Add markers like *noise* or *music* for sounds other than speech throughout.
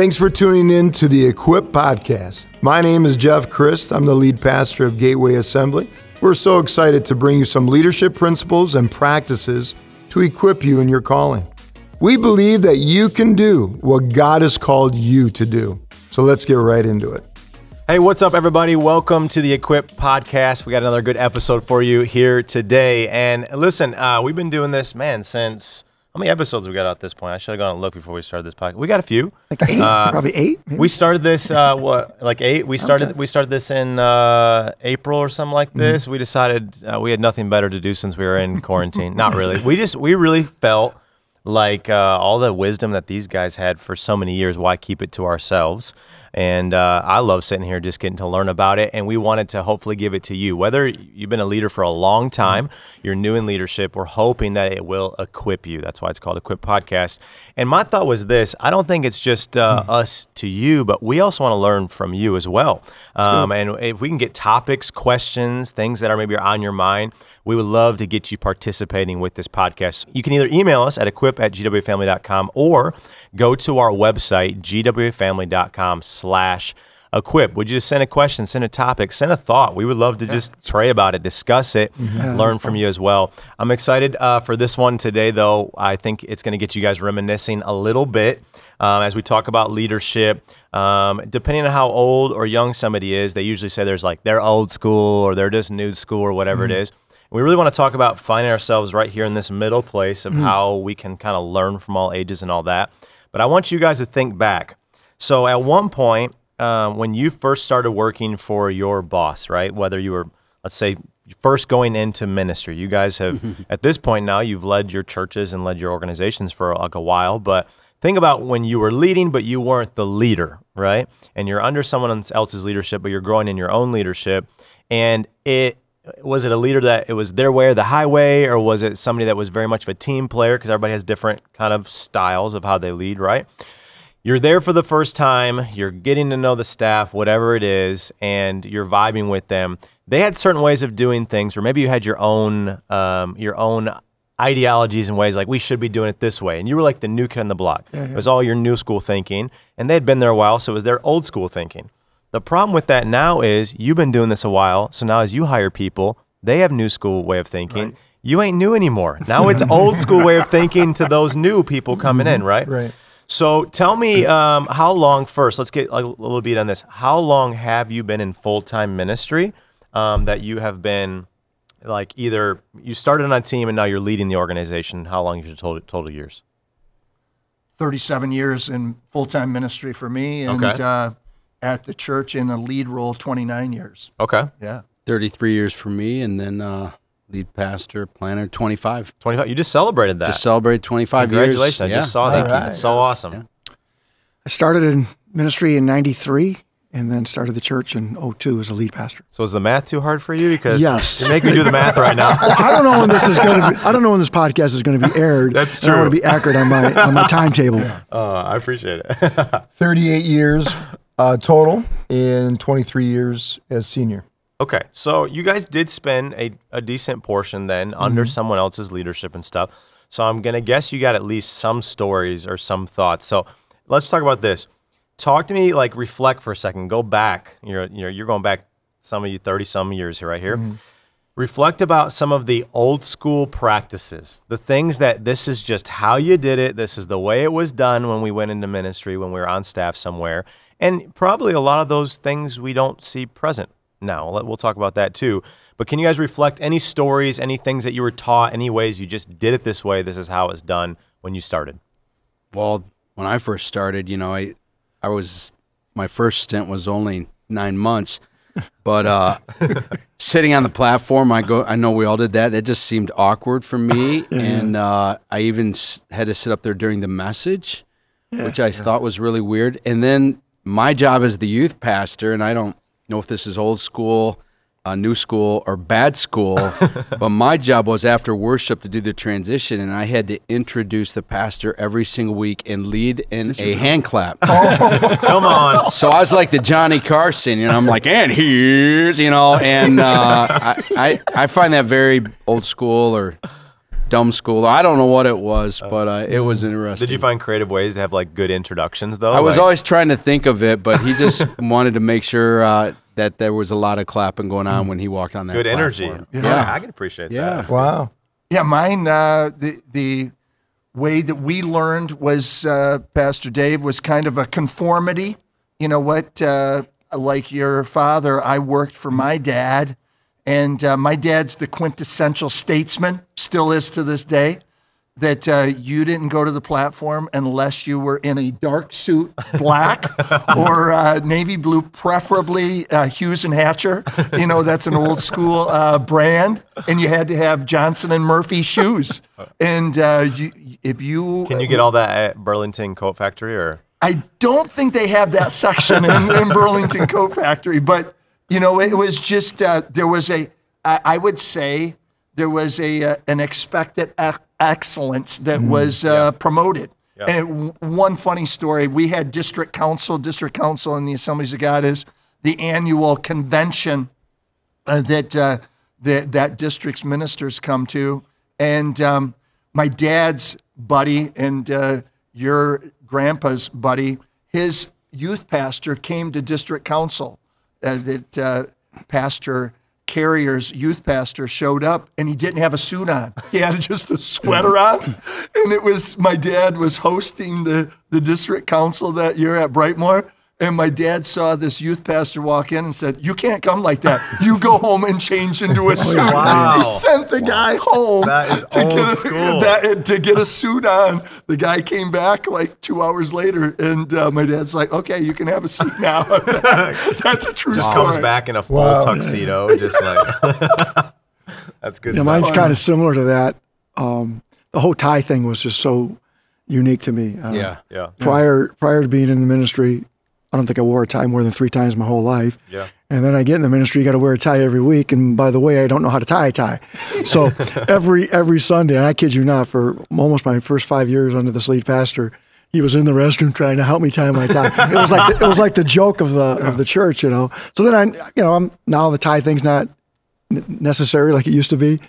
Thanks for tuning in to the Equip Podcast. My name is Jeff Christ. I'm the lead pastor of Gateway Assembly. We're so excited to bring you some leadership principles and practices to equip you in your calling. We believe that you can do what God has called you to do. So let's get right into it. Hey, what's up, everybody? Welcome to the Equip Podcast. We got another good episode for you here today. And listen, uh, we've been doing this, man, since how many episodes we got at this point? I should have gone and looked before we started this podcast. We got a few. Like eight, uh, probably eight. Maybe? We started this uh, *laughs* what, like eight? We started okay. we started this in uh, April or something like this. Mm-hmm. We decided uh, we had nothing better to do since we were in quarantine. Not really. We just we really felt like uh, all the wisdom that these guys had for so many years. Why keep it to ourselves? And uh, I love sitting here just getting to learn about it. And we wanted to hopefully give it to you. Whether you've been a leader for a long time, you're new in leadership, we're hoping that it will equip you. That's why it's called Equip Podcast. And my thought was this I don't think it's just uh, mm. us to you, but we also want to learn from you as well. Um, and if we can get topics, questions, things that are maybe on your mind, we would love to get you participating with this podcast. You can either email us at equip at gwfamily.com or go to our website, gwfamily.com slash equip. Would you just send a question, send a topic, send a thought? We would love to just pray about it, discuss it, mm-hmm. learn from you as well. I'm excited uh, for this one today, though. I think it's going to get you guys reminiscing a little bit um, as we talk about leadership. Um, depending on how old or young somebody is, they usually say there's like they're old school or they're just new school or whatever mm-hmm. it is. We really want to talk about finding ourselves right here in this middle place of mm-hmm. how we can kind of learn from all ages and all that. But I want you guys to think back. So at one point, um, when you first started working for your boss, right? Whether you were, let's say, first going into ministry, you guys have, *laughs* at this point now, you've led your churches and led your organizations for like a while. But think about when you were leading, but you weren't the leader, right? And you're under someone else's leadership, but you're growing in your own leadership. And it was it a leader that it was their way or the highway, or was it somebody that was very much of a team player? Because everybody has different kind of styles of how they lead, right? You're there for the first time, you're getting to know the staff, whatever it is, and you're vibing with them. They had certain ways of doing things, or maybe you had your own um, your own ideologies and ways like we should be doing it this way and you were like the new kid on the block yeah, yeah. it was all your new school thinking and they had been there a while so it was their old school thinking the problem with that now is you've been doing this a while. So now as you hire people, they have new school way of thinking. Right. You ain't new anymore. Now it's old school way of thinking to those new people coming in, right? Right. So tell me *clears throat* um, how long first, let's get a little bit on this. How long have you been in full time ministry um, that you have been like either you started on a team and now you're leading the organization? How long is your total, total years? 37 years in full time ministry for me. And okay. uh, at the church in a lead role 29 years. Okay. Yeah. 33 years for me, and then uh, lead pastor, planner, 25. 25. You just celebrated that. Just celebrated 25 Congratulations. years. I just saw that. Right. That's so yes. awesome. Yeah. I started in ministry in 93 and then started the church in 02 as a lead pastor. So is the math too hard for you? Because yes. you make me do the math right now. well, *laughs* I don't know when this is going to be. I don't know when this podcast is going to be aired. That's true. I want to be accurate on my on my timetable. Yeah. *laughs* Uh, I appreciate it. 38 years uh, total in 23 years as senior. Okay, so you guys did spend a, a decent portion then mm-hmm. under someone else's leadership and stuff. So I'm gonna guess you got at least some stories or some thoughts. So let's talk about this. Talk to me, like reflect for a second. Go back. You're you're you're going back some of you 30 some years here right here. Mm-hmm. Reflect about some of the old school practices, the things that this is just how you did it. This is the way it was done when we went into ministry, when we were on staff somewhere. And probably a lot of those things we don't see present now. We'll talk about that too. But can you guys reflect any stories, any things that you were taught, any ways you just did it this way? This is how it's done when you started. Well, when I first started, you know, I, I was my first stint was only nine months, *laughs* but uh, *laughs* sitting on the platform, I go. I know we all did that. That just seemed awkward for me, *laughs* and uh, I even had to sit up there during the message, yeah, which I yeah. thought was really weird. And then my job as the youth pastor, and I don't know if this is old school, uh, new school, or bad school, *laughs* but my job was after worship to do the transition, and I had to introduce the pastor every single week and lead in a hand *laughs* clap. Oh, *laughs* come on! So I was like the Johnny Carson, you know, I'm like, and here's, you know, and uh, I, I I find that very old school or dumb school. I don't know what it was, but uh, it was interesting. Did you find creative ways to have like good introductions though? I was Like- always trying to think of it, but he just *laughs* wanted to make sure uh, that there was a lot of clapping going on when he walked on that. good energy. platform. Yeah. I can appreciate Yeah. that. Wow. Yeah, mine. Uh, the the way that we learned was uh, Pastor Dave was kind of a conformity. You know what? Uh, like your father, I worked for my dad, and uh, my dad's the quintessential statesman. Still is to this day. That uh, you didn't go to the platform unless you were in a dark suit, black *laughs* or uh, navy blue, preferably uh, Hughes and Hatcher. You know that's an old school uh, brand, and you had to have Johnston and Murphy shoes. And uh, you, if you Can you get all that at Burlington Coat Factory or? I don't think they have that section in, in Burlington Coat Factory, but you know, it was just uh, there was a, I would say, there was a uh, an expected ec- excellence that was uh, promoted. And w- one funny story: we had district council, district council, and the Assemblies of God is the annual convention uh, that uh, that that district's ministers come to, and um, my dad's buddy and uh, your grandpa's buddy, his youth pastor came to district council. Uh, that uh, Pastor Carrier's youth pastor showed up, and he didn't have a suit on. He had *laughs* just a sweater on, and it was my dad was hosting the the district council that year at Brightmoor. And my dad saw this youth pastor walk in and said, "You can't come like that. You go *laughs* home and change into a suit." Wow. He sent the guy home That is to old get a, school. that- to get a suit on. The guy came back like two hours later, and uh, my dad's like, "Okay, you can have a seat now." *laughs* *laughs* That's a true Just story. comes back in a full Wow. tuxedo, just like. That's good. Yeah, stuff. mine's kind of similar to that. Um, the whole tie thing was just so unique to me. Uh, Yeah. Yeah. Prior prior to being in the ministry, I don't think I wore a tie more than three times my whole life. Yeah. And then I get in the ministry, you got to wear a tie every week. And by the way, I don't know how to tie a tie. So *laughs* every every Sunday, and I kid you not, for almost my first five years under this lead pastor, he was in the restroom trying to help me tie my tie. it was like the, it was like the joke of the of the church, you know. So then I, you know, I'm now the tie thing's not necessary like it used to be.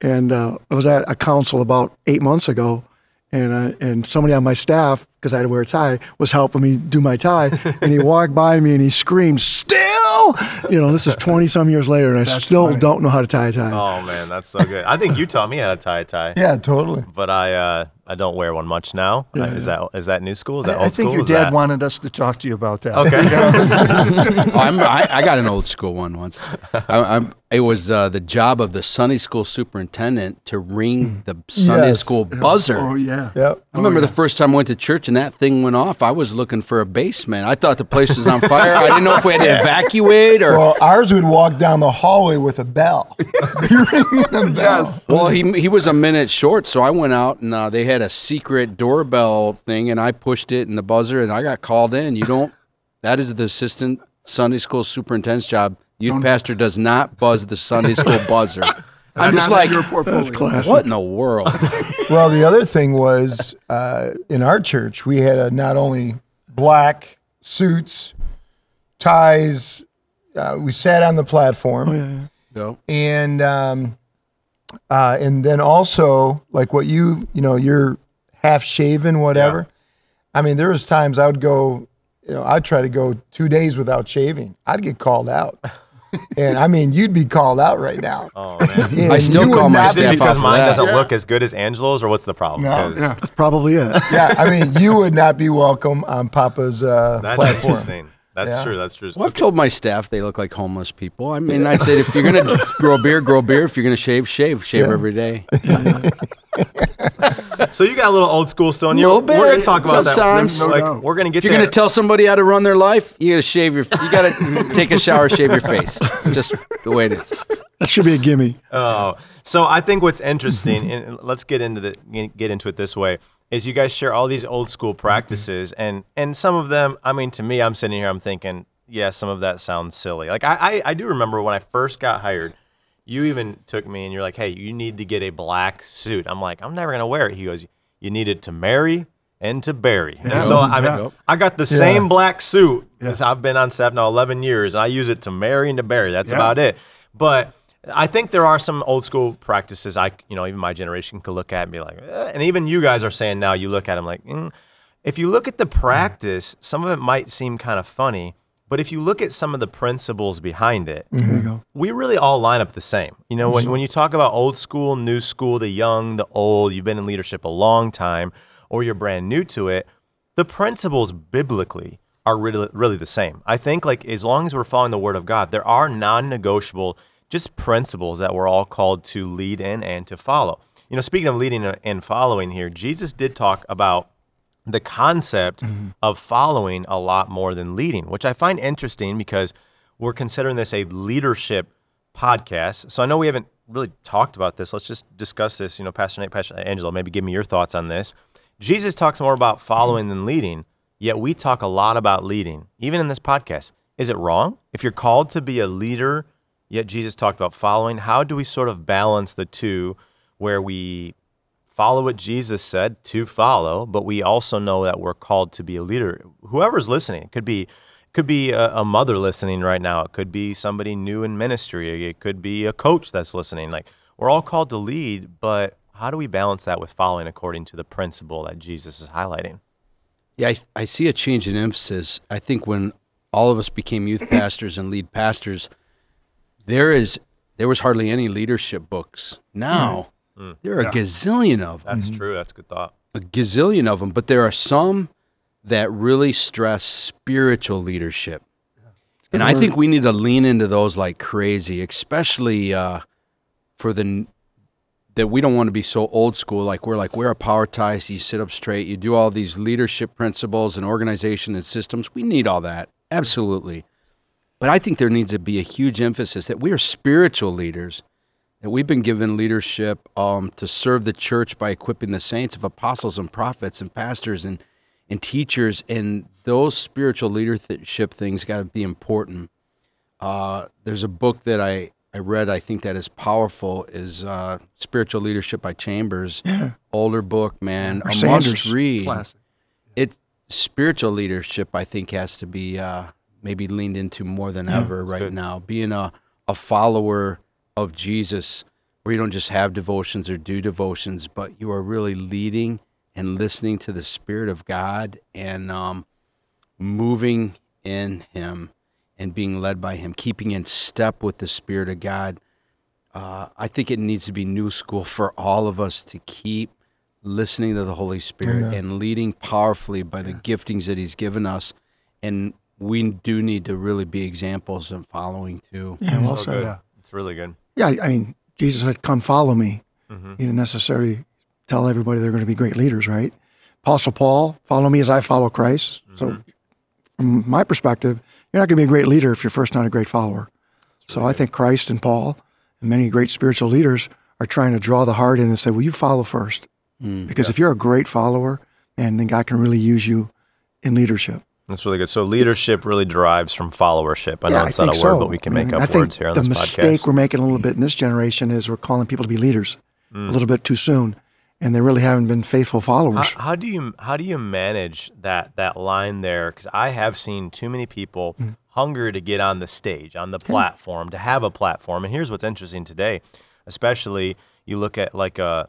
And uh, I was at a council about eight months ago, and uh, and somebody on my staff, because I had to wear a tie, was helping me do my tie, *laughs* and he walked by me and he screamed, "Still!" You know, this is twenty some years later, and I still funny. don't know how to tie a tie. Oh man, that's so good. I think you taught me how to tie a tie. Yeah, totally. But I uh, I don't wear one much now. Uh, is that is that new school? Is that I old I think school? your Is dad that- wanted us to talk to you about that. Okay. *laughs* *laughs* Oh, I'm, I, I got an old school one once. I, I'm, it was uh, the job of the Sunday school superintendent to ring the Sunday Yes. school buzzer. Oh yeah. Yep. I remember the first time I went to church and that thing went off. I was looking for a basement. I thought the place was on fire. I didn't know if we had to evacuate or. Well, ours would walk down the hallway with a bell. *laughs* Yes. Well, he he was a minute short, so I went out and uh, they had a secret doorbell thing, and I pushed it and the buzzer, and I got called in. You don't. That is the assistant Sunday school superintendent's job. Youth pastor does not buzz the Sunday *laughs* school buzzer. I'm just like, your portfolio. That's classic. what in the world? *laughs* Well, the other thing was uh, in our church, we had a, not only black suits, ties, uh, we sat on the platform. Go. and um, uh, and then also like what you you know you're half shaven whatever i mean there was times i would go you know i'd try to go two days without shaving i'd get called out *laughs* and i mean you'd be called out right now Oh man. *laughs* I still call my not Is it be- staff because off of mine that. doesn't Yeah. look as good as Angelo's, or what's the problem? No, 'Cause yeah. That's probably it. *laughs* yeah i mean you would not be welcome on papa's uh, That's platform interesting. That's Yeah. true. That's true. Well, I've told my staff they look like homeless people. I mean, I said if you're gonna *laughs* grow a beard, grow a beard. If you're gonna shave, shave, shave Yeah. every day. *laughs* So you got a little old school still in you. Little bit, We're gonna talk about sometimes. that. No like, doubt. we're gonna get If you're there. gonna tell somebody how to run their life, you gotta shave your. You gotta *laughs* take a shower, shave your face. It's just the way it is. That should be a gimme. Oh, so I think what's interesting, and let's get into the get into it this way, is you guys share all these old school mm-hmm. practices, and and some of them. I mean, to me, I'm sitting here, I'm thinking, yeah, some of that sounds silly. Like I I, I do remember when I first got hired. You even took me and you're like, hey, you need to get a black suit. I'm like, I'm never gonna wear it. He goes, you need it to marry and to bury. And so I mean, Yeah. I got the same black suit. I've been on staff now 11 years, and I use it to marry and to bury. That's Yeah. about it. But I think there are some old school practices I, you know, even my generation could look at and be like, eh, and even you guys are saying now, you look at them like, mm. if you look at the practice, some of it might seem kind of funny, but if you look at some of the principles behind it, go. we really all line up the same. You know, when, when you talk about old school, new school, the young, the old, you've been in leadership a long time, or you're brand new to it, the principles biblically are really, really the same. I think, like, as long as we're following the word of God, there are non negotiable just principles that we're all called to lead in and to follow. You know, speaking of leading and following here, Jesus did talk about the concept mm-hmm. of following a lot more than leading, which I find interesting because we're considering this a leadership podcast. So I know we haven't really talked about this. Let's just discuss this. You know, Pastor Nate, Pastor Angelo, maybe give me your thoughts on this. Jesus talks more about following than leading, yet we talk a lot about leading, even in this podcast. Is it wrong? If you're called to be a leader, yet Jesus talked about following, how do we sort of balance the two where we follow what Jesus said to follow, but we also know that we're called to be a leader. Whoever's listening, it could be could be a, a mother listening right now. It could be somebody new in ministry. It could be a coach that's listening. Like we're all called to lead, but how do we balance that with following according to the principle that Jesus is highlighting? Yeah, I, I see a change in emphasis. I think when all of us became youth pastors and lead pastors, there is there was hardly any leadership books. Now there are a gazillion of them, That's true. That's a good thought. a gazillion of them, but there are some that really stress spiritual leadership. Yeah. And I think we need to lean into those like crazy, especially uh, for the that we don't want to be so old school. Like we're like we're a power tie, so you sit up straight, you do all these leadership principles and organization and systems. We need all that, absolutely. But I think there needs to be a huge emphasis that we are spiritual leaders, that we've been given leadership um, to serve the church by equipping the saints of apostles and prophets and pastors and and teachers, and those spiritual leadership things got to be important. Uh, there's a book that I, I read, I think that is powerful, is uh, Spiritual Leadership by Chambers. Yeah. Older book, man. Or a Sanders. must read. Classic. It spiritual leadership, I think, has to be uh, maybe leaned into more than ever right good. now. Being a, a follower of Jesus, where you don't just have devotions or do devotions, but you are really leading and listening to the Spirit of God and um, moving in Him and being led by Him, keeping in step with the Spirit of God. Uh, I think it needs to be new school for all of us to keep listening to the Holy Spirit Amen. and leading powerfully by the giftings that He's given us. And we do need to really be examples and following too. Yeah, well So yeah. It's really good. Yeah, I mean, Jesus said, "Come, follow me." Mm-hmm. He didn't necessarily tell everybody they're going to be great leaders, right? Apostle Paul, "Follow me as I follow Christ." So, Mm-hmm. from my perspective, you're not going to be a great leader if you're first not a great follower. So, I think Christ and Paul and many great spiritual leaders are trying to draw the heart in and say, "Well, you follow first. because if you're a great follower, and then God can really use you in leadership." That's really good. So leadership really derives from followership. I know Yeah, it's not a word, so. but we can I make mean, up I think words here on the this mistake we're making a little bit in this generation is we're calling people to be leaders Mm. a little bit too soon, and they really haven't been faithful followers. How, how do you how do you manage that that line there? Because I have seen too many people Mm. hunger to get on the stage, on the platform, to have a platform. And here's what's interesting today, especially you look at like uh,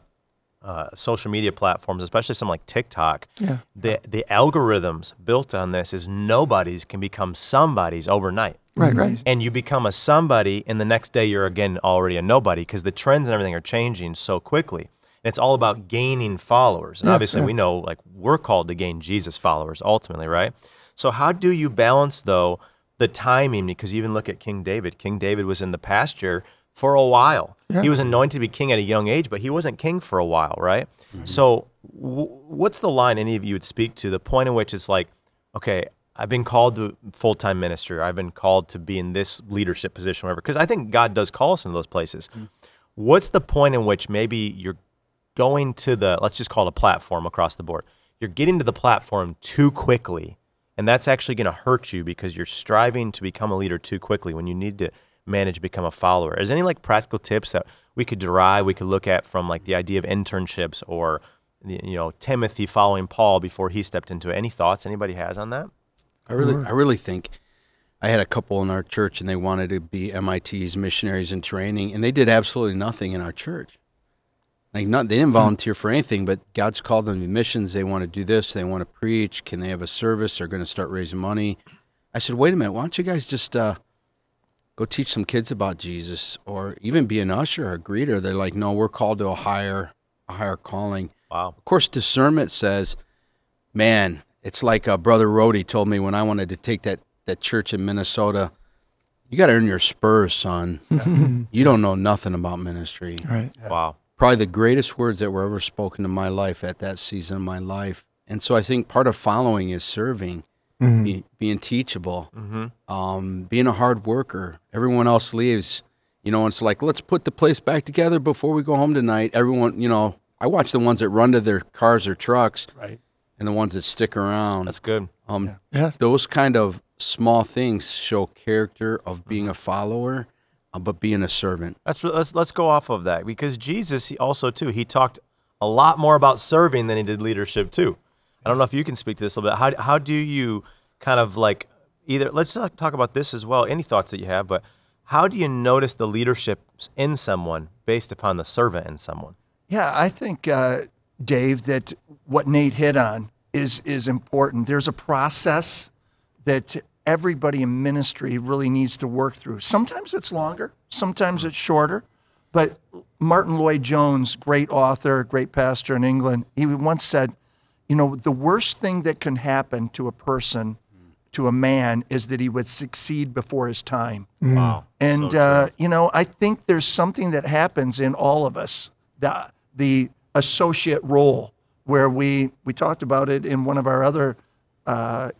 uh, social media platforms, especially some like TikTok. Yeah. The the algorithms built on this is nobody's can become somebody's overnight. right, right. and you become a somebody and the next day you're again already a nobody because the trends and everything are changing so quickly and it's all about gaining followers and Yeah, obviously yeah. we know like we're called to gain jesus followers ultimately right so how do you balance though the timing because you even look at king david king david was in the pasture for a while Yeah. he was anointed to be king at a young age but he wasn't king for a while right mm-hmm. so w- what's the line any of you would speak to the point in which it's like okay I've been called to full time minister. I've been called to be in this leadership position, whatever. Because I think God does call us into those places. Mm. What's the point in which maybe you're going to the let's just call it a platform across the board? You're getting to the platform too quickly, and that's actually going to hurt you because you're striving to become a leader too quickly when you need to manage to become a follower. Is there any like practical tips that we could derive? We could look at from like the idea of internships or you know Timothy following Paul before he stepped into it. Any thoughts anybody has on that? I really, I really think I had a couple in our church and they wanted to be MIT's missionaries in training, and they did absolutely nothing in our church. Like not, they didn't volunteer for anything, but God's called them to missions. They want to do this. They want to preach. Can they have a service? They're going to start raising money. I said, wait a minute. Why don't you guys just uh, go teach some kids about Jesus, or even be an usher or a greeter? They're like, no, we're called to a higher, a higher calling. Wow. Of course, discernment says, man, it's like uh, Brother Rhodey told me when I wanted to take that, that church in Minnesota. You got to earn your spurs, son. *laughs* you don't know nothing about ministry. Right. Wow. Probably the greatest words that were ever spoken in my life at that season of my life. And so I think part of following is serving, be, being teachable, um, being a hard worker. Everyone else leaves, you know, it's like, let's put the place back together before we go home tonight. Everyone, you know, I watch the ones that run to their cars or trucks Right. and the ones that stick around. That's good. Um, Yeah. Those kind of small things show character of being a follower, uh, but being a servant. Let's let's let's go off of that because Jesus he also too he talked a lot more about serving than he did leadership too. I don't know if you can speak to this a little bit. How how do you kind of like either let's talk about this as well. Any thoughts that you have, but how do you notice the leadership in someone based upon the servant in someone? Yeah, I think, uh, Dave, that what Nate hit on is is important. There's a process that everybody in ministry really needs to work through. Sometimes it's longer, sometimes it's shorter. But Martyn Lloyd Jones, great author, great pastor in England, he once said, you know, the worst thing that can happen to a person, to a man, is that he would succeed before his time. Wow. And uh, you know, I think there's something that happens in all of us, the the associate role, where we we talked about it in one of our other uh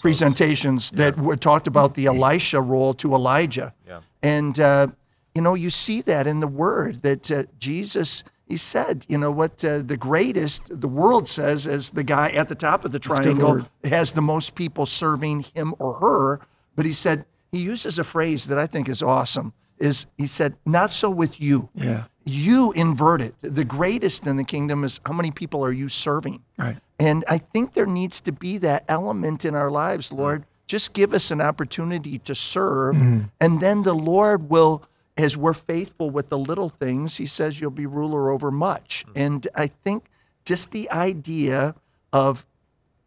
presentations that we talked about the Elisha role to Elijah. Yeah. And uh, you know, you see that in the Word that uh, Jesus. He said, you know what, uh, the greatest, the world says, as the guy at the top of the triangle has the most people serving him or her. But he said, he uses a phrase that I think is awesome. Is he said, not so with you. Yeah. You invert it. The greatest in the kingdom is how many people are you serving? Right. And I think there needs to be that element in our lives, Lord. Just give us an opportunity to serve. And then the Lord will, as we're faithful with the little things, He says you'll be ruler over much. Mm-hmm. And I think just the idea of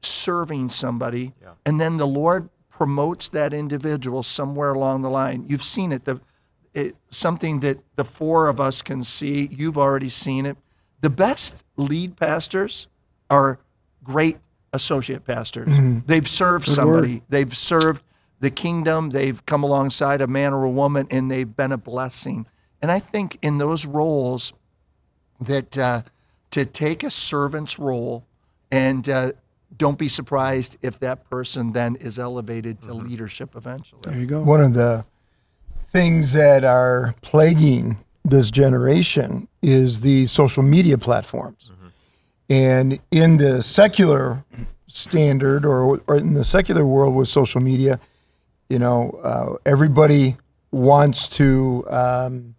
serving somebody and then the Lord promotes that individual somewhere along the line. You've seen it. The, it, something that the four of us can see. You've already seen it. The best lead pastors are great associate pastors. Mm-hmm. They've served somebody. They've served the kingdom. They've come alongside a man or a woman, and they've been a blessing. And I think in those roles, that uh, to take a servant's role and uh, don't be surprised if that person then is elevated to leadership eventually. There you go. One of the things that are plaguing this generation is the social media platforms. And in the secular standard or, or in the secular world with social media, you know, uh, everybody wants to um,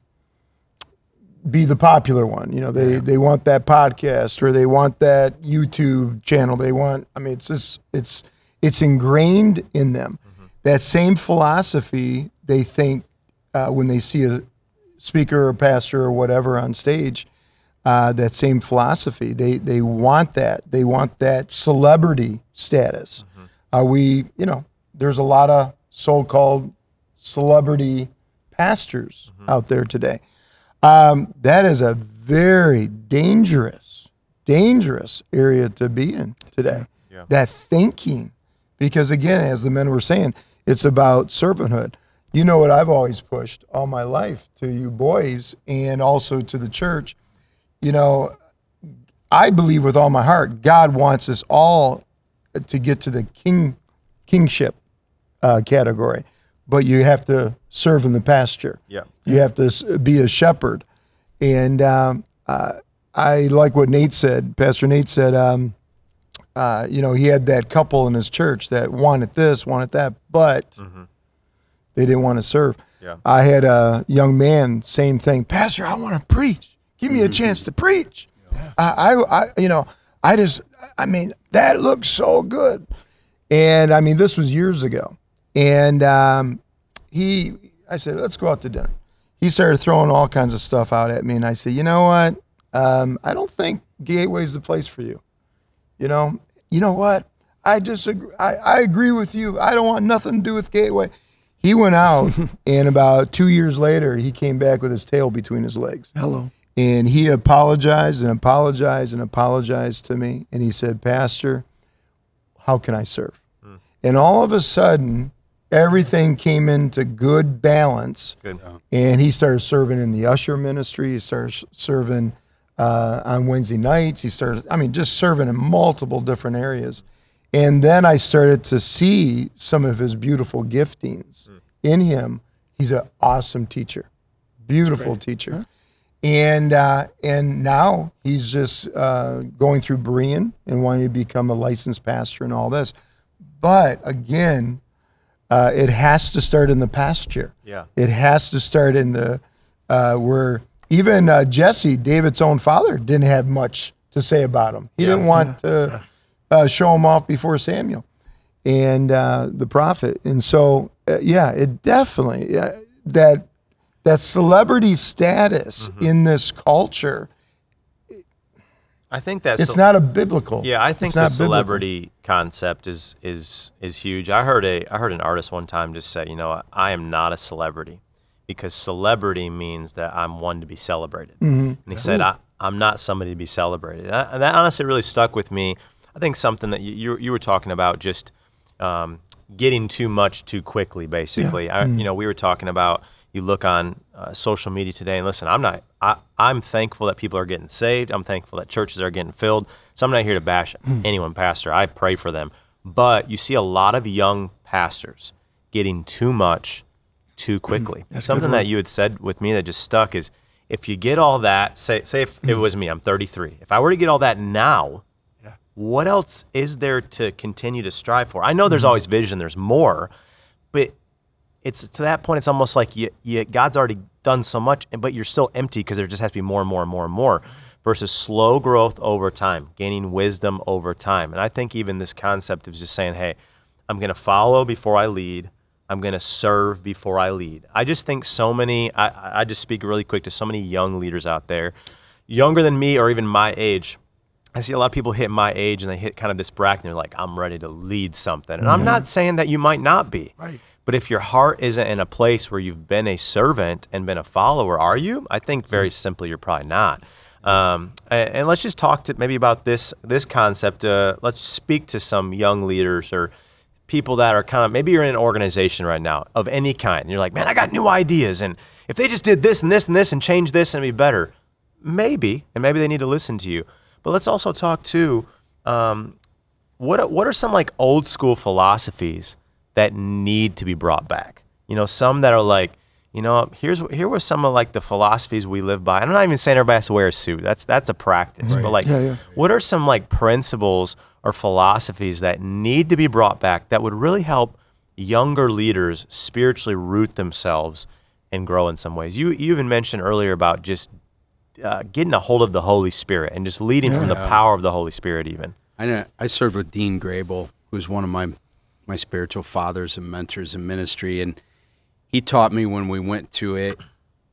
be the popular one. You know, they, they want that podcast or they want that YouTube channel. They want, I mean, it's just, it's, it's ingrained in them. That same philosophy they think uh, when they see a speaker or pastor or whatever on stage, uh, that same philosophy. They they want that. They want that celebrity status. Uh, we, you know, there's a lot of so-called celebrity pastors out there today. Um, that is a very dangerous, dangerous area to be in today. That thinking, because again, as the men were saying, it's about servanthood. You know what I've always pushed all my life to you boys and also to the church. You know, I believe with all my heart, God wants us all to get to the king kingship uh, category, but you have to serve in the pasture. Yeah. You have to be a shepherd. And um, uh, I like what Nate said. Pastor Nate said, um, uh, you know, he had that couple in his church that wanted this, wanted that, but they didn't want to serve. Yeah. I had a young man, same thing. Pastor, I want to preach. Give me a chance to preach. I, I, I, you know, I just, I mean, that looks so good. And I mean, this was years ago. And um, he, I said, let's go out to dinner. He started throwing all kinds of stuff out at me, and I said, you know what? Um, I don't think Gateway's the place for you. You know, you know what? I disagree. I, I agree with you. I don't want nothing to do with Gateway. He went out, *laughs* and about two years later, he came back with his tail between his legs. Hello. And he apologized and apologized and apologized to me. And he said, Pastor, how can I serve? And all of a sudden, everything came into good balance. Good. And he started serving in the usher ministry. He started serving uh, on Wednesday nights. He started, I mean, just serving in multiple different areas. And then I started to see some of his beautiful giftings in him. He's an awesome teacher, beautiful teacher. And uh, and now he's just uh, going through Berean and wanting to become a licensed pastor and all this. But again, uh, it has to start in the pasture. Yeah. It has to start in the uh, where even uh, Jesse, David's own father, didn't have much to say about him. He didn't want to uh, show him off before Samuel and uh, the prophet. And so, uh, yeah, it definitely that that celebrity status in this culture. I think that's It's not a biblical. Yeah, I think the not biblical. celebrity concept is is is huge. I heard a I heard an artist one time just say, you know, I am not a celebrity because celebrity means that I'm one to be celebrated. Mm-hmm. And he said, I, I'm not somebody to be celebrated. And, I, and that honestly really stuck with me. I think something that you you, you were talking about just um, getting too much too quickly, basically. I, Mm-hmm. You know, we were talking about you look on uh, social media today and listen, I'm not, I, I'm thankful that people are getting saved. I'm thankful that churches are getting filled. So I'm not here to bash Hmm. anyone, pastor. I pray for them. But you see a lot of young pastors getting too much too quickly. Something that you had said with me that just stuck is if you get all that, say, say if it was me, I'm 33. If I were to get all that now, what else is there to continue to strive for? I know there's always vision, there's more, but it's to that point. It's almost like you, you God's already done so much, but you're still empty because there just has to be more and more and more and more. Versus slow growth over time, gaining wisdom over time, and I think even this concept of just saying, "Hey, I'm going to follow before I lead. I'm going to serve before I lead." I just think so many. I, I just speak really quick to so many young leaders out there, younger than me or even my age. I see a lot of people hit my age and they hit kind of this bracket and they're like, I'm ready to lead something. And I'm mm-hmm. not saying that you might not be. Right. But if your heart isn't in a place where you've been a servant and been a follower, are you? I think very simply you're probably not. Um, and, and let's just talk to maybe about this this concept. Uh, let's speak to some young leaders or people that are kind of maybe you're in an organization right now of any kind. And you're like, man, I got new ideas, and if they just did this and this and this and change this, and it'd be better. Maybe, and maybe they need to listen to you. But let's also talk to um, what what are some like old school philosophies that need to be brought back? You know, some that are like, you know, here's here were some of like the philosophies we live by. I'm not even saying everybody has to wear a suit. That's that's a practice. But like, Yeah, yeah. what are some like principles or philosophies that need to be brought back that would really help younger leaders spiritually root themselves and grow in some ways? You you even mentioned earlier about just uh, getting a hold of the Holy Spirit and just leading from the power of the Holy Spirit, even. I know, I served with Dean Grable, who's one of my my spiritual fathers and mentors in ministry, and he taught me when we went to it,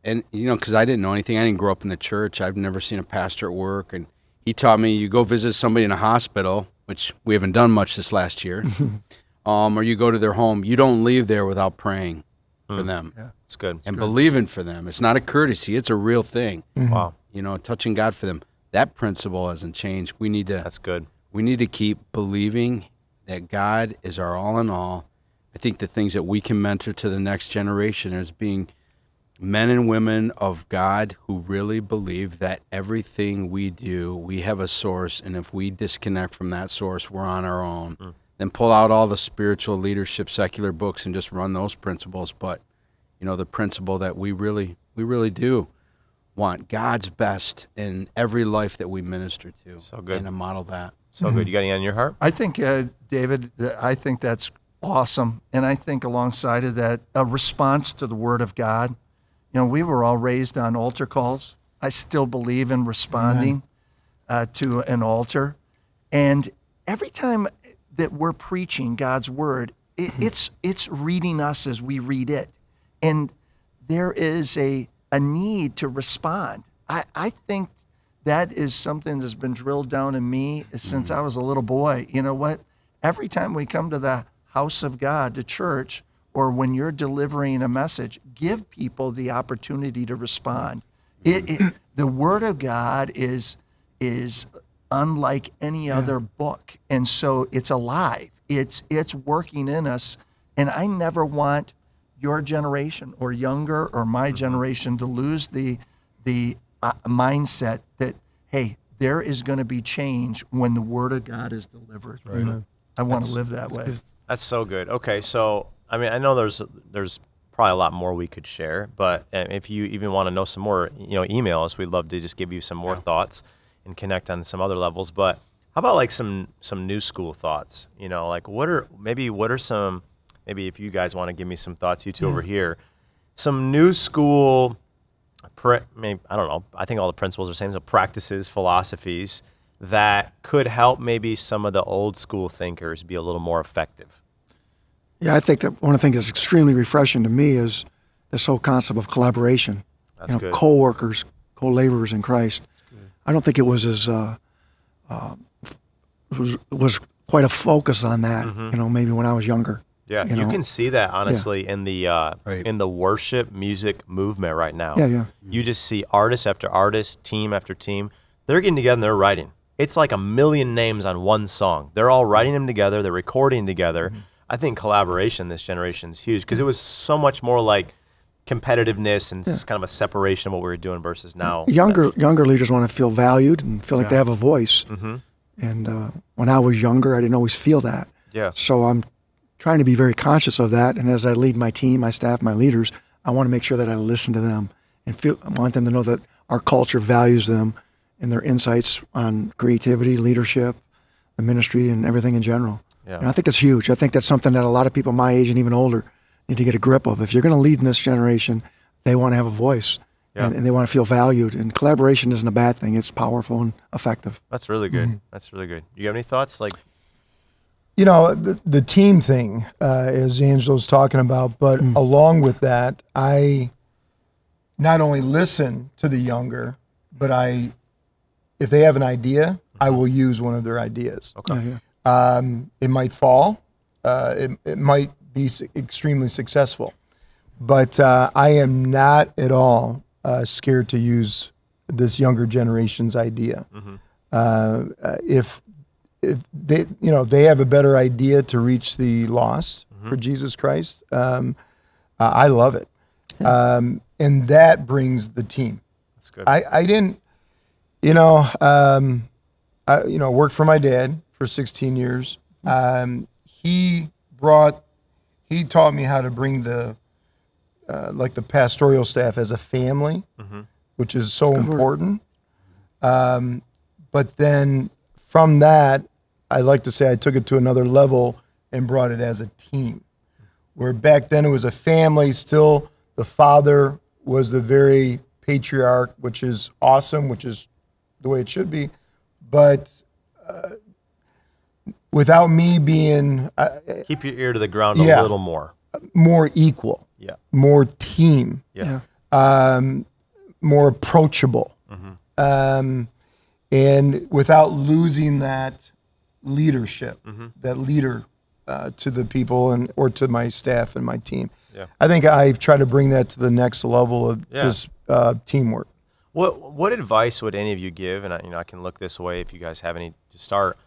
and you know, because I didn't know anything, I didn't grow up in the church, I've never seen a pastor at work, and he taught me you go visit somebody in a hospital, which we haven't done much this last year, *laughs* um, or you go to their home, you don't leave there without praying for them Yeah, It's good. and believing for them. It's not a courtesy; it's a real thing. Wow, You know, touching God for them. That principle hasn't changed. We need to that's good. we need to keep believing that God is our all in all. I think the things that we can mentor to the next generation is being men and women of God who really believe that everything we do, we have a source, and if we disconnect from that source, we're on our own. Hmm. Then pull out all the spiritual leadership secular books and just run those principles. But you know, the principle that we really we really do want God's best in every life that we minister to. So good. And to model that. So good. You got any on your heart? I think, uh, David, I think that's awesome. And I think alongside of that, a response to the Word of God. You know, we were all raised on altar calls. I still believe in responding uh, to an altar. And every time that we're preaching God's Word, it, it's it's reading us as we read it, and there is a a need to respond. I I think that is something that's been drilled down in me since mm-hmm. I was a little boy. You know what? Every time we come to the house of God, to church, or when you're delivering a message, give people the opportunity to respond. It, it, mm-hmm. *clears throat* the Word of God is is unlike any other book, and so it's alive. It's it's working in us, and I never want your generation or younger or my mm-hmm. generation to lose the the uh, mindset that hey, there is going to be change when the Word of God is delivered. I want to live that way. That's so good. Okay, so I mean, I know there's there's probably a lot more we could share, but if you even want to know some more, you know, email us. We'd love to just give you some more thoughts and connect on some other levels. But how about like some some new school thoughts? You know, like what are maybe what are some maybe if you guys want to give me some thoughts, you two over here, some new school. Maybe, I don't know. I think all the principles are the same. So practices, philosophies that could help maybe some of the old school thinkers be a little more effective. Yeah, I think that one of the things that's extremely refreshing to me is this whole concept of collaboration. That's you know, good. co-workers, co-laborers in Christ. I don't think it was as uh, uh, was was quite a focus on that. You know, maybe when I was younger. Yeah, you you, know? can see that honestly in the uh, Right. in the worship music movement right now. Yeah, yeah. You just see artist after artist, team after team. They're getting together and they're writing. It's like a million names on one song. They're all writing them together. They're recording together. Mm-hmm. I think collaboration this generation is huge because it was so much more like competitiveness and s kind of a separation of what we were doing versus now. Younger younger leaders want to feel valued and feel like they have a voice. Mm-hmm. And uh, when I was younger, I didn't always feel that. Yeah. So I'm trying to be very conscious of that. And as I lead my team, my staff, my leaders, I want to make sure that I listen to them and feel. I want them to know that our culture values them and their insights on creativity, leadership, the ministry, and everything in general. Yeah. And I think that's huge. I think that's something that a lot of people my age and even older need to get a grip of. If you're going to lead in this generation, they want to have a voice. Yeah. And, and they want to feel valued. And collaboration isn't a bad thing. It's powerful and effective. That's really good. Mm-hmm. That's really good. Do you have any thoughts? Like, You know, the, the team thing, uh, as Angelo's talking about, but along with that, I not only listen to the younger, but I, if they have an idea, I will use one of their ideas. okay, Yeah, yeah. Um, it might fall, uh, it, it might be su- extremely successful, but uh, I am not at all uh, scared to use this younger generation's idea. Uh, uh, if if they you know they have a better idea to reach the lost for Jesus Christ, um, uh, I love it, um, and that brings the team. that's good. I, I didn't, you know, um, I, you know, worked for my dad for 16 years. Um, he brought, he taught me how to bring the, uh, like the pastoral staff as a family, which is so important. Um, but then from that, I like to say I took it to another level and brought it as a team. Where back then it was a family, still the father was the very patriarch, which is awesome, which is the way it should be. But uh, without me being uh, Keep your ear to the ground a little more. more equal, Yeah. more team, Yeah. Yeah. more approachable, um, and without losing that leadership, that leader uh, to the people and or to my staff and my team. Yeah. I think I've tried to bring that to the next level of Yeah. just uh, teamwork. What what advice would any of you give? And I, you know, I can look this way if you guys have any to start.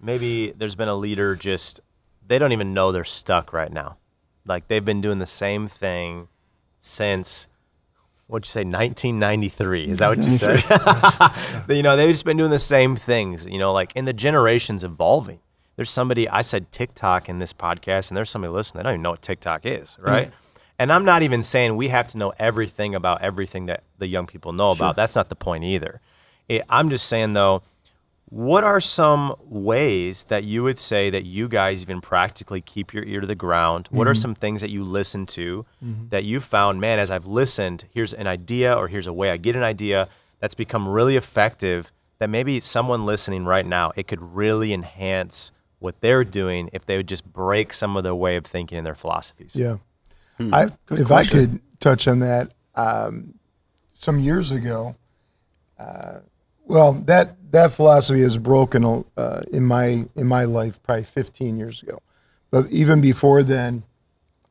Maybe there's been a leader just they don't even know they're stuck right now. Like they've been doing the same thing since what'd you say, 1993? Is that what you said? *laughs* you know, they've just been doing the same things. You know, like in the generations evolving. There's somebody I said TikTok in this podcast, and there's somebody listening. They don't even know what TikTok is, right? And I'm not even saying we have to know everything about everything that the young people know about. That's not the point either. It, I'm just saying though, what are some ways that you would say that you guys even practically keep your ear to the ground? What are some things that you listen to that you found, man, as I've listened, here's an idea or here's a way I get an idea that's become really effective that maybe someone listening right now, it could really enhance what they're doing if they would just break some of their way of thinking and their philosophies. Yeah. I, if I could touch on that, um, some years ago, uh, well, that that philosophy is broken uh, in my in my life probably 15 years ago, but even before then,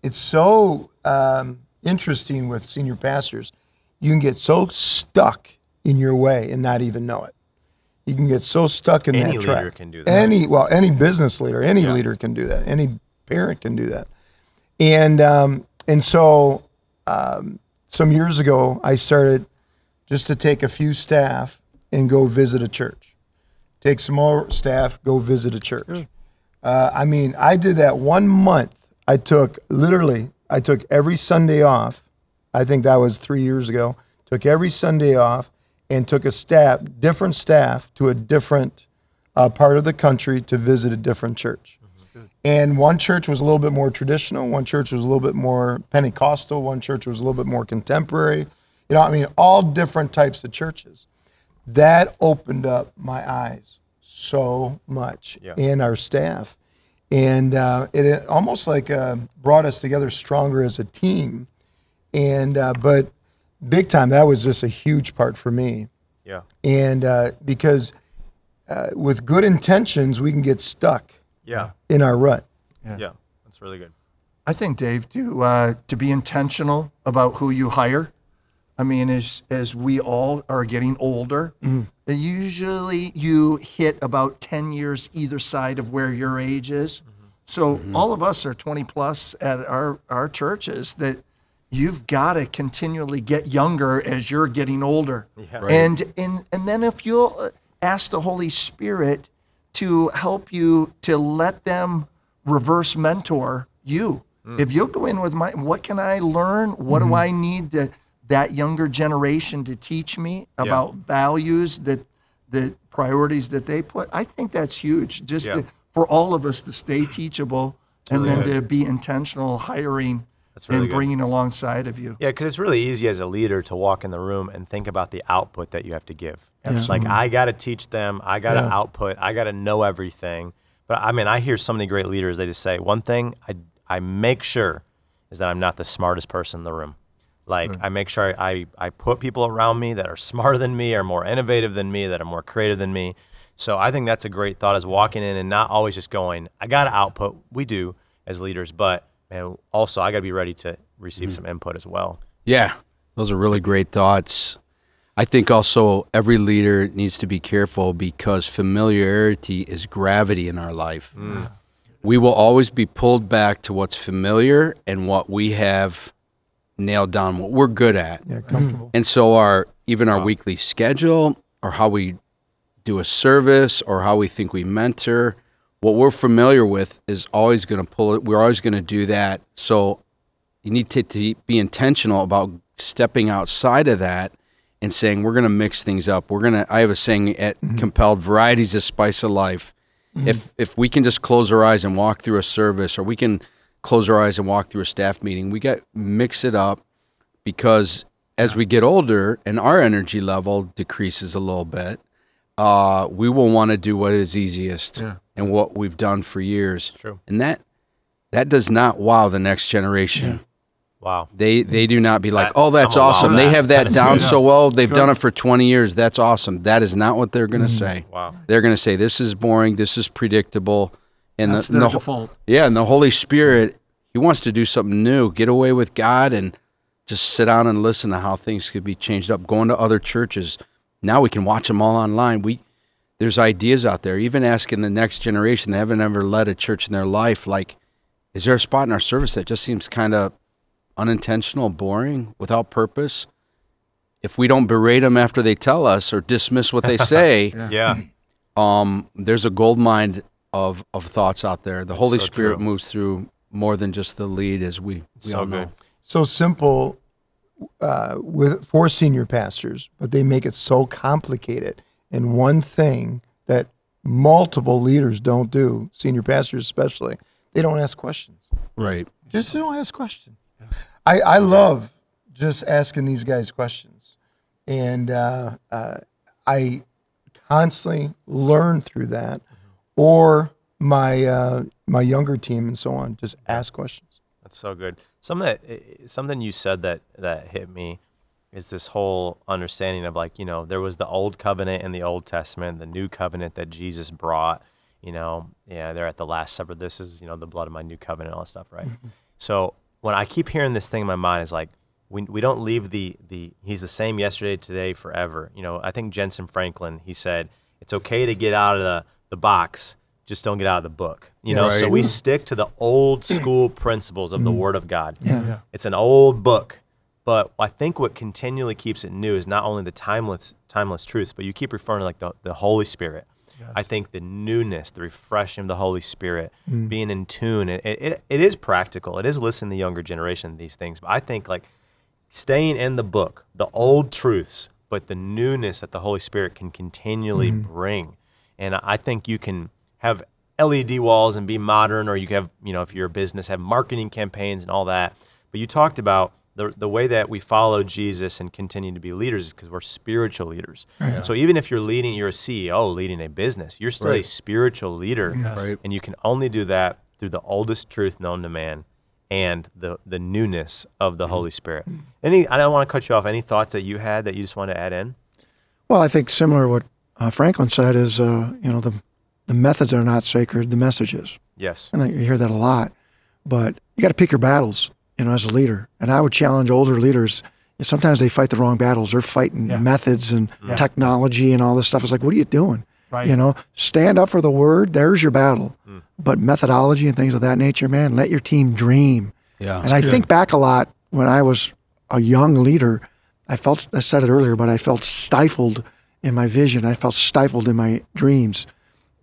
it's so um, interesting with senior pastors. You can get so stuck in your way and not even know it. You can get so stuck in Any that track. leader can do that. Any well, any business leader, any Yeah. leader can do that. Any parent can do that. And um, and so um, some years ago, I started just to take a few staff and go visit a church. Take some more staff, go visit a church. Uh, I mean, I did that one month. I took literally, I took every Sunday off. I think that was three years ago. Took every Sunday off and took a staff, different staff, to a different uh, part of the country to visit a different church. And one church was a little bit more traditional. One church was a little bit more Pentecostal. One church was a little bit more contemporary. You know, I mean, all different types of churches. That opened up my eyes so much Yeah. in our staff. And uh, it, it almost like uh, brought us together stronger as a team. And, uh, but big time, that was just a huge part for me Yeah. and uh, because uh, with good intentions we can get stuck Yeah. in our rut Yeah. That's really good. I think, Dave, to uh, to be intentional about who you hire. I mean, as as we all are getting older, mm-hmm. usually you hit about ten years either side of where your age is. Mm-hmm. So mm-hmm. all of us are twenty plus at our our churches. That you've got to continually get younger as you're getting older. And and and then if you'll uh, ask the Holy Spirit to help you to let them reverse mentor you. Mm. If you'll go in with my what can I learn? What do I need to that younger generation to teach me about values that the priorities that they put? I think that's huge. Just Yeah. to, for all of us to stay teachable and then to be intentional hiring really and good. bringing alongside of you. Yeah, because it's really easy as a leader to walk in the room and think about the output that you have to give. It's like I got to teach them, I got to Yeah. output, I got to know everything. But I mean, I hear so many great leaders. They just say one thing: I I make sure is that I'm not the smartest person in the room. Like hmm. I make sure I, I put people around me that are smarter than me, are more innovative than me, that are more creative than me. So I think that's a great thought is walking in and not always just going, I got to output. We do as leaders, but man, also I got to be ready to receive mm-hmm. some input as well. Yeah, those are really great thoughts. I think also every leader needs to be careful because familiarity is gravity in our life. Mm. We will always be pulled back to what's familiar and what we have nailed down, what we're good at. yeah comfortable And so our even our weekly schedule or how we do a service or how we think we mentor, what we're familiar with is always going to pull it. We're always going to do that. So you need to, to be intentional about stepping outside of that and saying we're going to mix things up. We're going to. I have a saying at mm-hmm. Compelled: "Variety's the spice of life." Mm-hmm. If if we can just close our eyes and walk through a service, or we can close our eyes and walk through a staff meeting, we got mix it up because as we get older and our energy level decreases a little bit, uh, we will want to do what is easiest and what we've done for years. True. And that that does not wow the next generation. Wow. They they do not be like, That- oh, that's awesome. They that. have That down so well. They've done it for 20 years. That's awesome. That is not what they're going to say. Wow. They're going to say this is boring. This is predictable. And That's the, their the, default. yeah, and the Holy Spirit, He wants to do something new. Get away with God and just sit down and listen to how things could be changed up. Going to other churches. Now we can watch them all online. We there's ideas out there. Even asking the next generation, they haven't ever led a church in their life. Like, is there a spot in our service that just seems kind of unintentional, boring, without purpose? If we don't berate them after they tell us or dismiss what they *laughs* say, Yeah. um, there's a gold mine of, of thoughts out there. The Holy so Spirit true. moves through more than just the lead, as we, we So all know. good. so simple uh, with for senior pastors, but they make it so complicated. And one thing that multiple leaders don't do, senior pastors especially, they don't ask questions. Right. Just don't ask questions. I, I love just asking these guys questions, and uh, uh, I constantly learn through that, or my uh, my younger team and so on. Just ask questions. That's so good. Something that eh, something you said that that hit me is this whole understanding of like you know there was the old covenant in the Old Testament, the new covenant that Jesus brought. You know, yeah, they're at the Last Supper. This is you know the blood of my new covenant, and all that stuff, right? *laughs* so when I keep hearing this thing in my mind is like we we don't leave the the he's the same yesterday, today, forever. You know, I think Jentezen Franklin he said it's okay to get out of the the box just don't get out of the book. You know, so we stick to the old school principles of the mm-hmm. Word of God. Yeah. yeah. It's an old book, but I think what continually keeps it new is not only the timeless timeless truths, but you keep referring to like the, the Holy Spirit. I think the newness, the refreshing of the Holy Spirit, mm. being in tune, it, it, it is practical. It is listening to the younger generation these things. But I think like staying in the book, the old truths, but the newness that the Holy Spirit can continually mm-hmm. bring. And I think you can have LED walls and be modern, or you can have, you know, if you're a business, have marketing campaigns and all that. But you talked about the, the way that we follow Jesus and continue to be leaders is because we're spiritual leaders. So even if you're leading, you're a CEO leading a business, you're still a spiritual leader. Right. And you can only do that through the oldest truth known to man and the, the newness of the Holy Spirit. Mm-hmm. Any, I don't want to cut you off. Any thoughts that you had that you just want to add in? Well, I think similar to what uh, Franklin said is, uh, you know, the the methods are not sacred, the message is. Yes. And I you hear that a lot, but you got to pick your battles, you know, as a leader. And I would challenge older leaders. Sometimes they fight the wrong battles. They're fighting methods and technology and all this stuff. It's like, what are you doing? Right. You know, stand up for the word. There's your battle. Hmm. But methodology and things of that nature, man, let your team dream. Yeah. And I think back a lot when I was a young leader. I felt I said it earlier, but I felt stifled in my vision. I felt stifled in my dreams,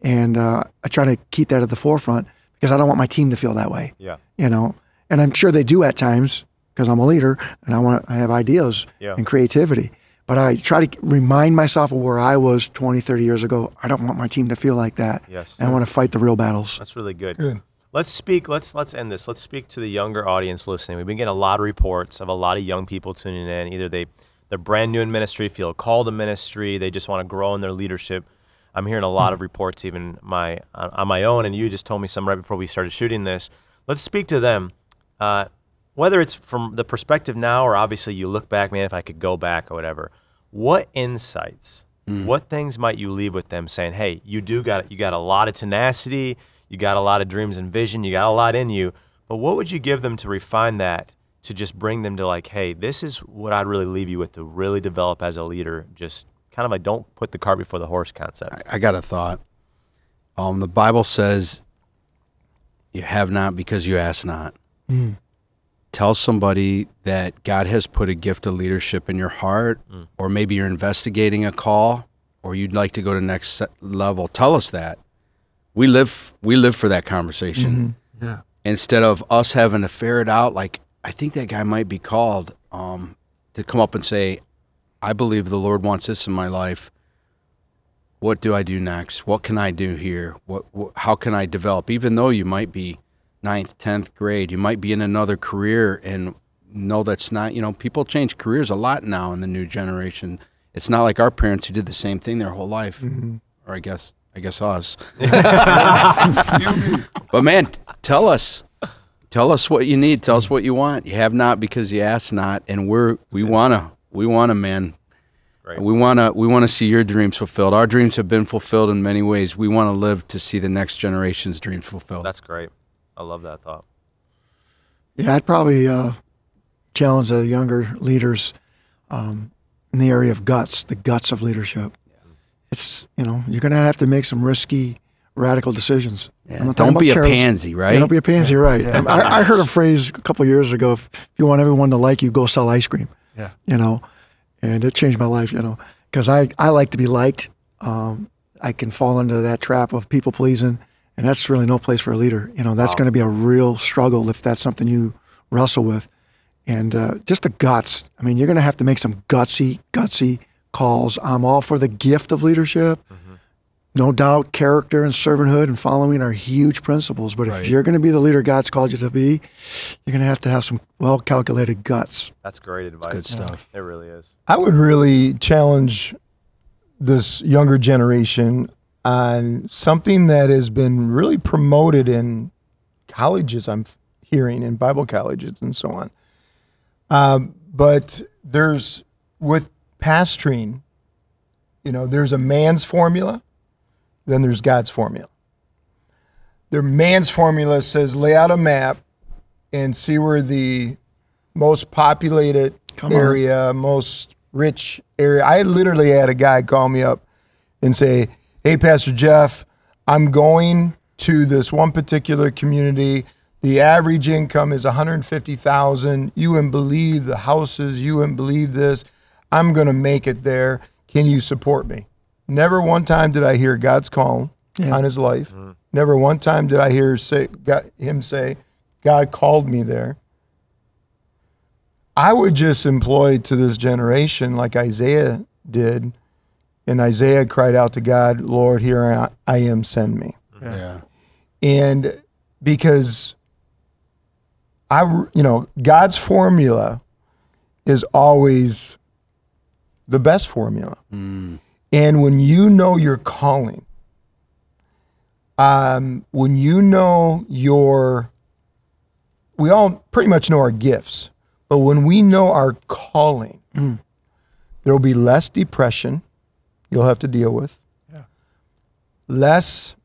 and uh, I try to keep that at the forefront because I don't want my team to feel that way. Yeah. You know, and I'm sure they do at times because I'm a leader and I want I have ideas Yeah. and creativity. But I try to remind myself of where I was 20, 30 years ago. I don't want my team to feel like that. Yes. And I want to fight the real battles. That's really good. Good. Let's speak. Let's let's end this. Let's speak to the younger audience listening. We've been getting a lot of reports of a lot of young people tuning in. Either they they're brand new in ministry, feel called to ministry, they just want to grow in their leadership. I'm hearing a lot of reports, even my on on my own, and you just told me some right before we started shooting this. Let's speak to them. Uh, whether it's from the perspective now or obviously you look back, man, if I could go back or whatever, what insights, what things might you leave with them saying, hey, you do got you got a lot of tenacity, you got a lot of dreams and vision, you got a lot in you, but what would you give them to refine that to just bring them to like, hey, this is what I'd really leave you with to really develop as a leader, just kind of like don't put the cart before the horse concept. I got a thought. Um, the Bible says, "You have not because you ask not." Mm. Tell somebody that God has put a gift of leadership in your heart, mm. or maybe you're investigating a call, or you'd like to go to next level. Tell us that. We live. We live for that conversation. Mm-hmm. Yeah. Instead of us having to ferret out, like I think that guy might be called um, to come up and say, "I believe the Lord wants this in my life." what do I do next? What can I do here? What, what how can I develop? Even though you might be ninth, tenth grade, you might be in another career, and no, that's not. You know, people change careers a lot now in the new generation. It's not like our parents who did the same thing their whole life, or I guess I guess us. *laughs* but man, t- tell us. Tell us what you need. Tell us what you want. You have not because you ask not, and we're we wanna we wanna man Great. we want to we want to see your dreams fulfilled. Our dreams have been fulfilled in many ways. We want to live to see the next generation's dreams fulfilled. That's great. I love that thought. Yeah, I'd probably uh, challenge the younger leaders um, in the area of guts, the guts of leadership. It's you know you're going to have to make some risky, radical decisions. Yeah, I'm not talking Don't be a pansy, right? Yeah, don't be a pansy, right? I, I heard a phrase a couple of years ago: if you want everyone to like you, go sell ice cream. Yeah. You know, and it changed my life. You know, because I I like to be liked. Um, I can fall into that trap of people pleasing, and that's really no place for a leader. You know, that's going to be a real struggle if that's something you wrestle with. And uh, just the guts. I mean, you're going to have to make some gutsy, gutsy calls. I'm all for the gift of leadership. No doubt, character and servanthood and following are huge principles. But if you're going to be the leader God's called you to be, you're going to have to have some well calculated guts. That's great advice. good stuff. It really is. I would really challenge this younger generation. on something that has been really promoted in colleges. I'm hearing in Bible colleges and so on. Um, but there's with pastoring, you know, there's a man's formula, then there's God's formula. Their man's formula says lay out a map and see where the most populated Come on. area, most rich area. I literally had a guy call me up and say, "Hey, Pastor Jeff, I'm going to this one particular community. The average income is 150,000. You wouldn't believe the houses. You wouldn't believe this. I'm going to make it there. Can you support me?" Never one time did I hear God's call Yeah. on his life. Mm-hmm. Never one time did I hear say, God, him say, God called me there. I would just employ to this generation like Isaiah did. And Isaiah cried out to God, Lord, here I, I am, send me. Mm-hmm. Yeah. And because I, you know, God's formula is always the best formula. Mm. And when you know your calling, um, when you know your, we all pretty much know our gifts, but when we know our calling, there will be less depression you'll have to deal with, less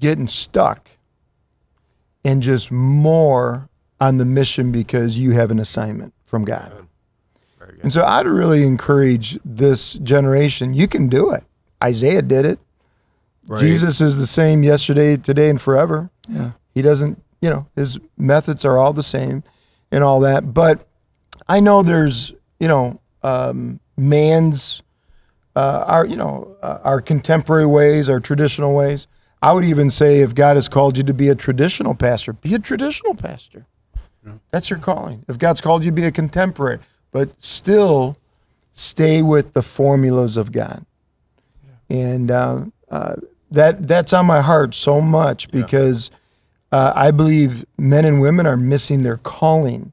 getting stuck, and just more on the mission because you have an assignment from God. And so I'd really encourage this generation. You can do it. Isaiah did it. Right. Jesus is the same yesterday, today, and forever. Yeah. He doesn't, you know, his methods are all the same and all that. But I know there's, you know, um, man's, uh, our, you know, uh, our contemporary ways, our traditional ways. I would even say if God has called you to be a traditional pastor, be a traditional pastor. That's your calling. If God's called you to be a contemporary, but still stay with the formulas of God. And uh, uh, that that's on my heart so much because uh, I believe men and women are missing their calling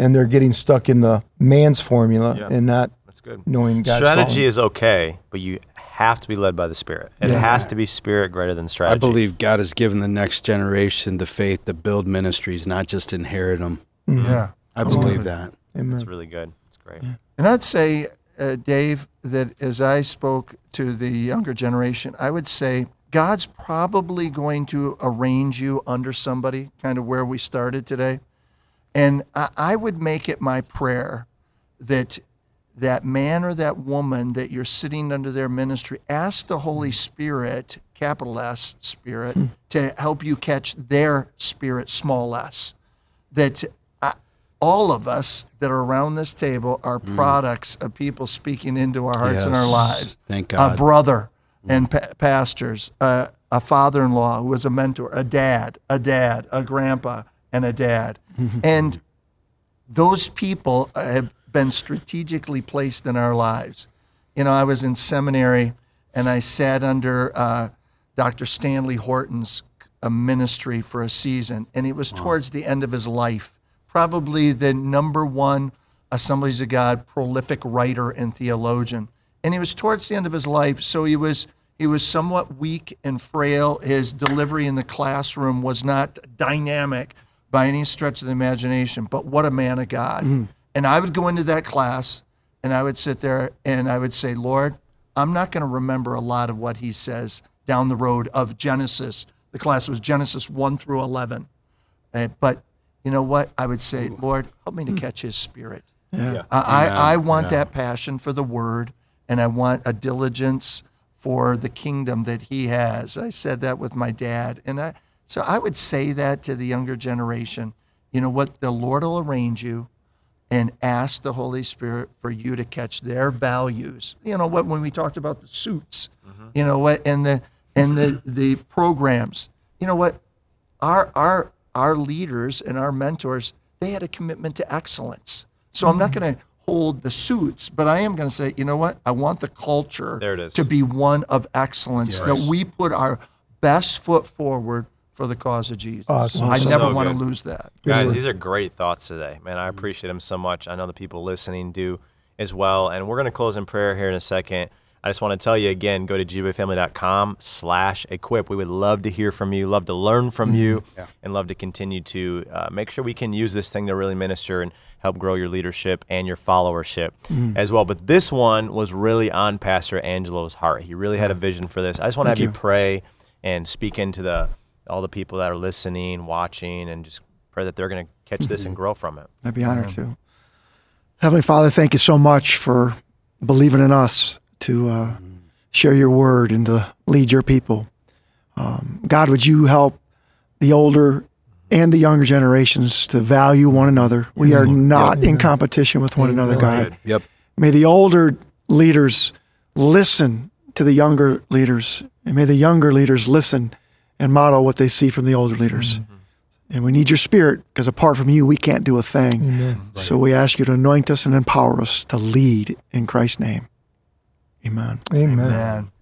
and they're getting stuck in the man's formula Yeah. and not That's good. knowing God's strategy calling. is okay, but you have to be led by the Spirit. It Yeah. has to be Spirit greater than strategy. I believe God has given the next generation the faith to build ministries, not just inherit them. Yeah. I believe that. Amen. it's really good. It's great. And I'd say, uh, Dave, that as I spoke to the younger generation, I would say God's probably going to arrange you under somebody, kind of where we started today. And I, I would make it my prayer that that man or that woman that you're sitting under their ministry, ask the Holy Spirit, capital S Spirit, to help you catch their spirit, small s. That all of us that are around this table are products of people speaking into our hearts and our lives. Thank God. A brother and pa- pastors, uh, a father-in-law who was a mentor, a dad, a dad, a grandpa, and a dad, *laughs* and those people have been strategically placed in our lives. You know, I was in seminary and I sat under uh, Dr. Stanley Horton's uh, ministry for a season, and it was towards the end of his life. Probably the number one Assemblies of God prolific writer and theologian, and he was towards the end of his life, so he was he was somewhat weak and frail. His delivery in the classroom was not dynamic by any stretch of the imagination, but what a man of God. And I would go into that class and I would sit there and I would say, Lord, I'm not going to remember a lot of what he says down the road of Genesis. The class was Genesis 1 through 11. Uh, but you know what? I would say, Lord, help me to mm. catch his spirit. Yeah. I, I, I want Yeah. that passion for the word and I want a diligence for the kingdom that he has. I said that with my dad. And I, so I would say that to the younger generation. You know what? The Lord will arrange you and ask the Holy Spirit for you to catch their values. You know what? When we talked about the suits, mm-hmm. you know what, and the and the the programs. You know what? Our our our leaders and our mentors, they had a commitment to excellence. So I'm not mm-hmm. going to hold the suits, but I am going to say, you know what? I want the culture There it is. to be one of excellence. That we put our best foot forward for the cause of Jesus. Awesome. I So never want to lose that. Guys, these are great thoughts today, man. I mm-hmm. appreciate them so much. I know the people listening do as well. And we're going to close in prayer here in a second. I just want to tell you again, go to gwayfamily.com slash equip. We would love to hear from you, love to learn from you, mm-hmm. and love to continue to uh, make sure we can use this thing to really minister and help grow your leadership and your followership mm-hmm. as well. But this one was really on Pastor Angelo's heart. He really had a vision for this. I just want to have you. pray and speak into the all the people that are listening, watching, and just pray that they're going to catch this and mm-hmm. grow from it. I'd be honored to. Heavenly Father, thank you so much for believing in us to uh, share your word and to lead your people. Um, God, would you help the older and the younger generations to value one another? We are not in competition with one another, God. Yep. May the older leaders listen to the younger leaders, and may the younger leaders listen and model what they see from the older leaders. And we need your spirit because apart from you, we can't do a thing. So we ask you to anoint us and empower us to lead in Christ's name. Amen. Amen. Man.